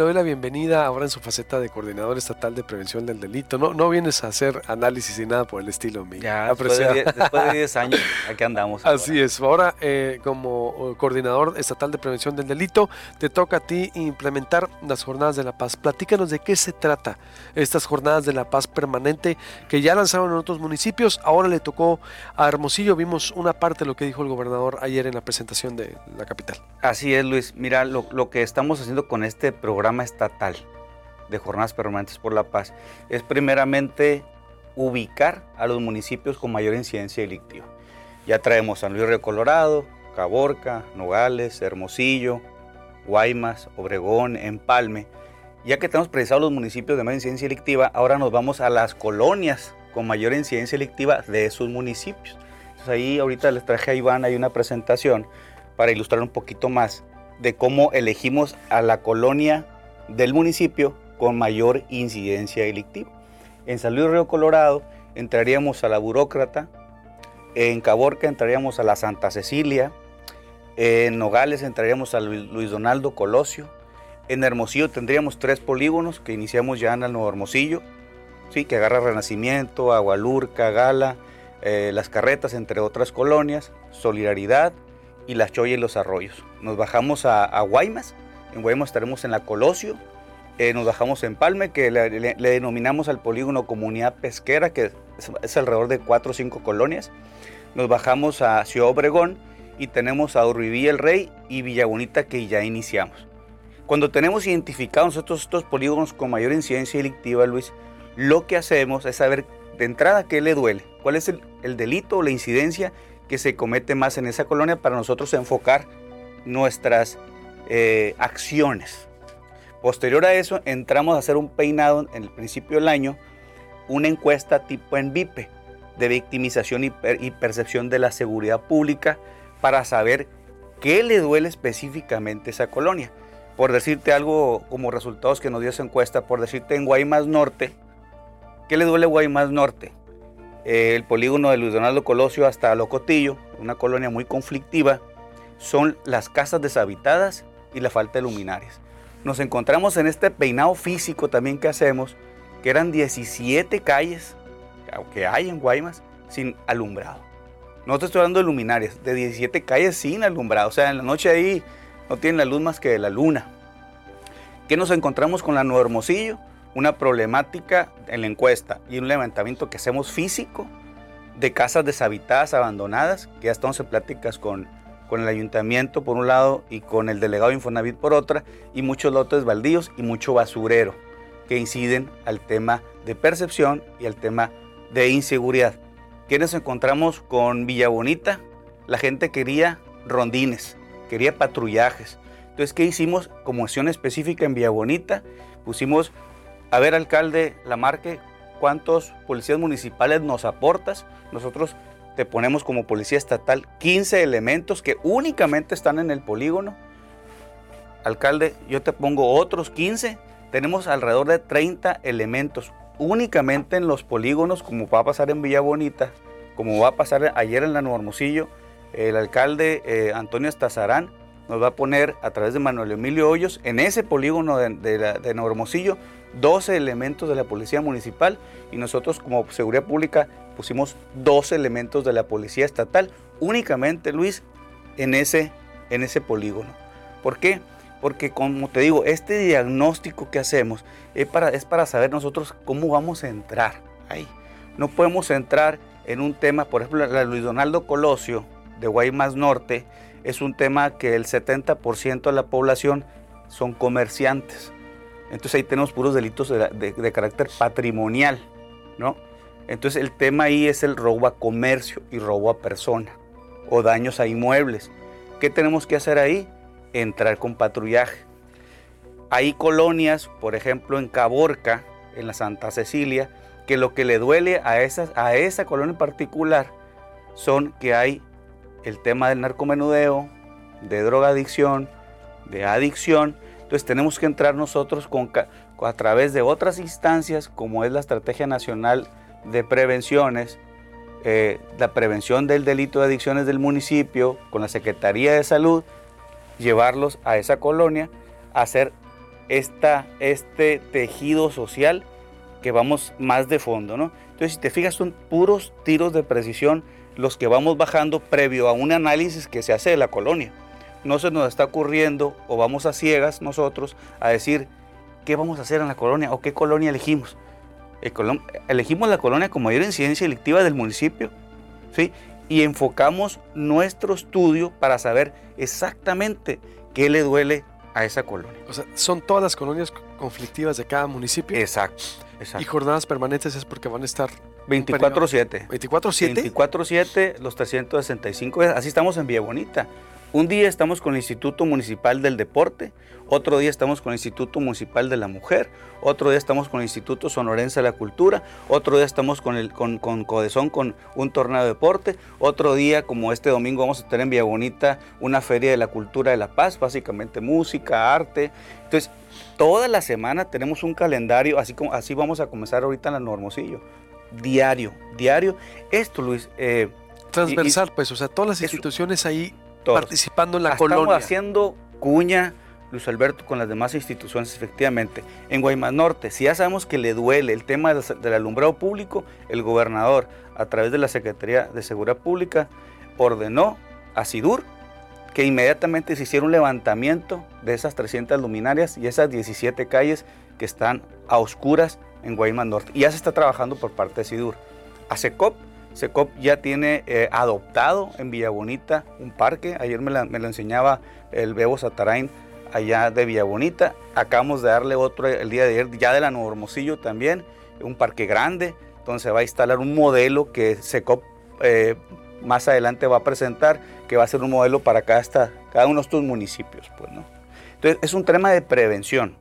le doy la bienvenida ahora en su faceta de coordinador estatal de prevención del delito. No, no vienes a hacer análisis ni nada por el estilo, mi Ya, después de 10 años, aquí andamos. Así es. Ahora, eh, como coordinador estatal de prevención del delito, te toca a ti implementar las jornadas de la paz. Platícanos de qué se trata estas jornadas de la paz permanente que ya lanzaron en otros municipios. Ahora le tocó a Hermosillo. Vimos una parte de lo que dijo el gobernador ayer en la presentación de la capital. Así es, Luis. Mira, lo, lo que estamos haciendo con este programa estatal de jornadas permanentes por la paz es primeramente ubicar a los municipios con mayor incidencia delictiva. Ya traemos San Luis Río Colorado, Caborca, Nogales, Hermosillo, Guaymas, Obregón, Empalme. Ya que tenemos precisados los municipios de mayor incidencia delictiva, ahora nos vamos a las colonias con mayor incidencia delictiva de esos municipios. Entonces ahí ahorita les traje a Iván, hay una presentación para ilustrar un poquito más de cómo elegimos a la colonia del municipio con mayor incidencia delictiva. En San Luis Río Colorado entraríamos a la burócrata, en Caborca entraríamos a la Santa Cecilia, en Nogales entraríamos a Luis Donaldo Colosio, en Hermosillo tendríamos tres polígonos que iniciamos ya en el Nuevo Hermosillo, ¿sí? que agarra Renacimiento, Agualurca, Gala, eh, Las Carretas, entre otras colonias, Solidaridad y Las Choyas y Los Arroyos. Nos bajamos a, Guaymas, en Guaymas estaremos en la Colosio, eh, nos bajamos en Palme, que le, denominamos al polígono Comunidad Pesquera, que es, alrededor de cuatro o cinco colonias. Nos bajamos a Ciudad Obregón y tenemos a Urribí el Rey y Villa Bonita que ya iniciamos. Cuando tenemos identificados nosotros estos polígonos con mayor incidencia delictiva, Luis, lo que hacemos es saber de entrada qué le duele, cuál es el, el delito o la incidencia que se comete más en esa colonia para nosotros enfocar nuestras eh, acciones. Posterior a eso, entramos a hacer un peinado en el principio del año, una encuesta tipo en VIP de victimización y, y percepción de la seguridad pública para saber qué le duele específicamente a esa colonia. Por decirte algo como resultados que nos dio esa encuesta, por decirte en Guaymas Norte, ¿qué le duele a Guaymas Norte? Eh, el polígono de Luis Donaldo Colosio hasta Locotillo, una colonia muy conflictiva, son las casas deshabitadas y la falta de luminarias. Nos encontramos en este peinado físico también que hacemos, que eran 17 calles que hay en Guaymas sin alumbrado. No te estoy hablando de luminarias, de 17 calles sin alumbrado. O sea, en la noche ahí no tienen la luz más que de la luna. ¿Qué nos encontramos con la Nuevo Hermosillo? una problemática en la encuesta y un levantamiento que hacemos físico de casas deshabitadas, abandonadas, que ya estamos en pláticas con, con el ayuntamiento por un lado y con el delegado Infonavit por otra, y muchos lotes baldíos y mucho basurero que inciden al tema de percepción y al tema de inseguridad. ¿Quiénes encontramos con Villa Bonita? La gente quería rondines, quería patrullajes. Entonces, ¿qué hicimos como acción específica en Villa Bonita? Pusimos a ver, alcalde Lamarque, ¿cuántos policías municipales nos aportas? Nosotros te ponemos como policía estatal 15 elementos que únicamente están en el polígono. Alcalde, yo te pongo otros 15. Tenemos alrededor de 30 elementos únicamente en los polígonos, como va a pasar en Villa Bonita, como va a pasar ayer en la Nuevo Hermosillo. El alcalde eh, Antonio Estazarán nos va a poner a través de Manuel Emilio Hoyos en ese polígono de, de Nuevo Hermosillo 12 elementos de la Policía Municipal y nosotros como Seguridad Pública pusimos 12 elementos de la Policía Estatal, únicamente Luis, en ese, en ese polígono. ¿Por qué? Porque como te digo, este diagnóstico que hacemos es para, es para saber nosotros cómo vamos a entrar ahí. No podemos entrar en un tema, por ejemplo, la Luis Donaldo Colosio de Guaymas Norte, es un tema que el 70% de la población son comerciantes. Entonces ahí tenemos puros delitos de, carácter patrimonial, ¿no? Entonces el tema ahí es el robo a comercio y robo a persona o daños a inmuebles. ¿Qué tenemos que hacer ahí? Entrar con patrullaje. Hay colonias, por ejemplo en Caborca, en la Santa Cecilia, que lo que le duele a, esas, a esa colonia en particular son que hay el tema del narcomenudeo, de drogadicción, de adicción, entonces tenemos que entrar nosotros a través de otras instancias como es la Estrategia Nacional de Prevenciones, eh, la prevención del delito de adicciones del municipio, con la Secretaría de Salud, llevarlos a esa colonia hacer esta, este tejido social que vamos más de fondo, ¿no? Entonces, si te fijas, son puros tiros de precisión los que vamos bajando previo a un análisis que se hace de la colonia. No se nos está ocurriendo o vamos a ciegas nosotros a decir qué vamos a hacer en la colonia o qué colonia elegimos. Elegimos la colonia como mayor incidencia delictiva del municipio, ¿sí? Y enfocamos nuestro estudio para saber exactamente qué le duele a esa colonia. O sea, son todas las colonias conflictivas de cada municipio. Exacto, exacto. Y jornadas permanentes es porque van a estar 24/7. 24/7. 24/7, los 365 Así estamos en Villa Bonita. Un día estamos con el Instituto Municipal del Deporte, otro día estamos con el Instituto Municipal de la Mujer, otro día estamos con el Instituto Sonorense de la Cultura, otro día estamos con, el, con, con Codezón con un torneo de deporte, otro día como este domingo vamos a tener en Villa Bonita una feria de la cultura de la paz, básicamente música, arte. Entonces, toda la semana tenemos un calendario, así, como, así vamos a comenzar ahorita en la Normosillo, diario, diario. Esto, Luis... Eh, Transversal, pues, o sea, todas las instituciones ahí participando en la colonia. Estamos haciendo cuña, Luis Alberto, con las demás instituciones, efectivamente. En Guaymas Norte, si ya sabemos que le duele el tema del alumbrado público, el gobernador, a través de la Secretaría de Seguridad Pública, ordenó a SIDUR que inmediatamente se hiciera un levantamiento de esas 300 luminarias y esas 17 calles que están a oscuras en Guaymas Norte. Y ya se está trabajando por parte de SIDUR. A SECOP SECOP ya tiene eh, adoptado en Villa Bonita un parque. Ayer me, lo enseñaba el Bebo Satarain allá de Villa Bonita. Acabamos de darle otro el día de ayer, ya de la Nuevo Hermosillo también, un parque grande, se va a instalar un modelo que SECOP eh, más adelante va a presentar, que va a ser un modelo para cada, cada uno de estos municipios. Pues, ¿no? Entonces, es un tema de prevención.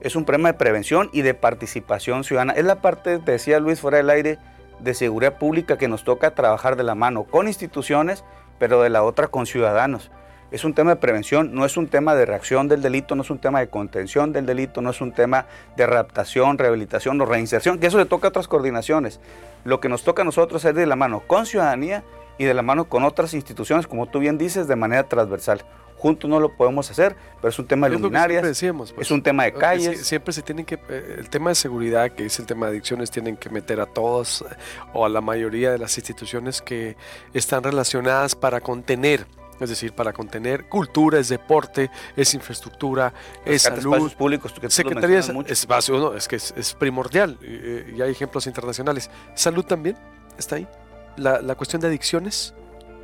Es un problema de prevención y de participación ciudadana. Es la parte, decía Luis fuera del aire, de seguridad pública que nos toca trabajar de la mano con instituciones, pero de la otra con ciudadanos. Es un tema de prevención, no es un tema de reacción del delito, no es un tema de contención del delito, no es un tema de adaptación, rehabilitación o reinserción, que eso le toca a otras coordinaciones. Lo que nos toca a nosotros es de la mano con ciudadanía y de la mano con otras instituciones, como tú bien dices, de manera transversal. Juntos no lo podemos hacer, pero es un tema de luminarias, pues. es un tema de calles. siempre se tienen que, eh, el tema de seguridad, que es el tema de adicciones, tienen que meter a todos eh, o a la mayoría de las instituciones que están relacionadas para contener es decir, para contener cultura, es deporte, es infraestructura, es salud. Espacios públicos, que Secretarías, espacio, no, es que es, primordial y, y, hay ejemplos internacionales. Salud también está ahí. La, la cuestión de adicciones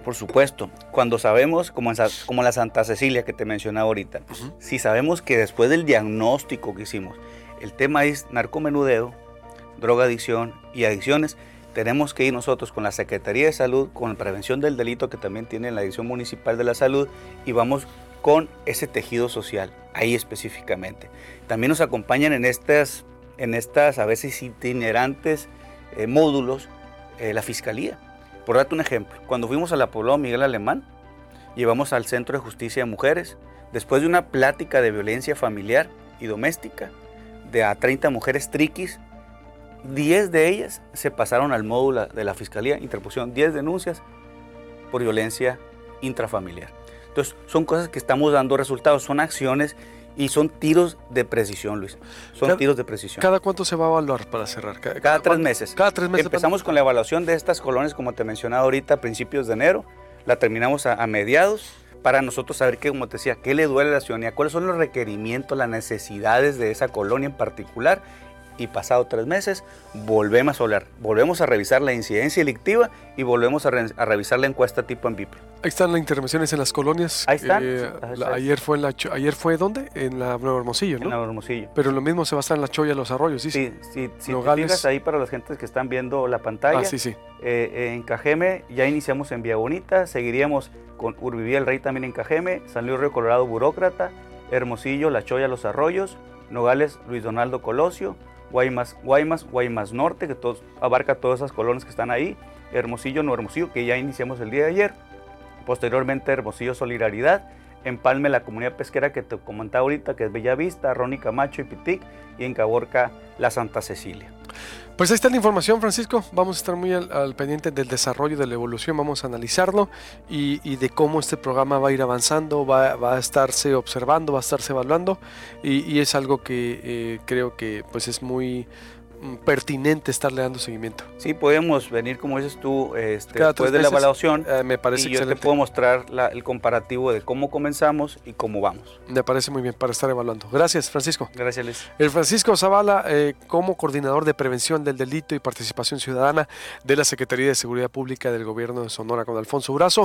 por supuesto, cuando sabemos, como, como la Santa Cecilia que te mencionaba ahorita, si sabemos que después del diagnóstico que hicimos, el tema es narcomenudeo, drogadicción y adicciones, tenemos que ir nosotros con la Secretaría de Salud, con la prevención del delito que también tiene la Dirección Municipal de la Salud y vamos con ese tejido social, ahí específicamente. También nos acompañan en estas, en estas a veces itinerantes eh, módulos eh, la Fiscalía por darte un ejemplo, cuando fuimos a la poblado Miguel Alemán, llevamos al Centro de Justicia de Mujeres, después de una plática de violencia familiar y doméstica, de a 30 mujeres triquis, 10 de ellas se pasaron al módulo de la Fiscalía, interpusieron 10 denuncias por violencia intrafamiliar. Entonces, son cosas que estamos dando resultados, son acciones y son tiros de precisión, Luis. Son tiros de precisión. ¿Cada cuánto se va a evaluar para cerrar? Cada, tres meses. Cada tres meses. Empezamos con la evaluación de estas colonias, como te mencionaba ahorita, a principios de enero. La terminamos a, a mediados para nosotros saber qué, como te decía, qué le duele a la ciudadanía, cuáles son los requerimientos, las necesidades de esa colonia en particular y pasado tres meses volvemos a hablar, volvemos a revisar la incidencia delictiva y volvemos a, revisar la encuesta tipo en VIP. Ahí están las intervenciones en las colonias. Ahí están. Eh, ayer fue en la ayer fue dónde? En la Nueva Hermosillo, ¿no? En la Hermosillo. Pero lo mismo se va a estar en la Choya, los arroyos, ¿sí? Sí, sí. Si te fijas ahí para las gentes que están viendo la pantalla. Ah, sí, sí. Eh, en Cajeme ya iniciamos en Vía Bonita, seguiríamos con Urbivía el Rey también en Cajeme, San Luis Río Colorado Burócrata, Hermosillo, La Choya, Los Arroyos, Nogales, Luis Donaldo Colosio, Guaymas, Guaymas, Guaymas Norte, que abarca todas esas colonias que están ahí, Hermosillo, no Hermosillo, que ya iniciamos el día de ayer, posteriormente Hermosillo Solidaridad, Empalme la comunidad pesquera que te comentaba ahorita, que es Bellavista, Ronnie Camacho y Pitic, y en Caborca la Santa Cecilia. Pues ahí está la información, Francisco. Vamos a estar muy al, pendiente del desarrollo, de la evolución, vamos a analizarlo y, de cómo este programa va a ir avanzando, va, a estarse observando, va a estarse evaluando y, es algo que eh, creo que pues es muy pertinente estarle dando seguimiento. Sí, podemos venir, como dices tú, este, después de la evaluación. Eh, me parece y yo te puedo mostrar el comparativo de cómo comenzamos y cómo vamos. Me parece muy bien para estar evaluando. Gracias, Francisco. Gracias, Luis. El Francisco Zavala, eh, como coordinador de prevención del delito y participación ciudadana de la Secretaría de Seguridad Pública del Gobierno de Sonora con Alfonso Brazo.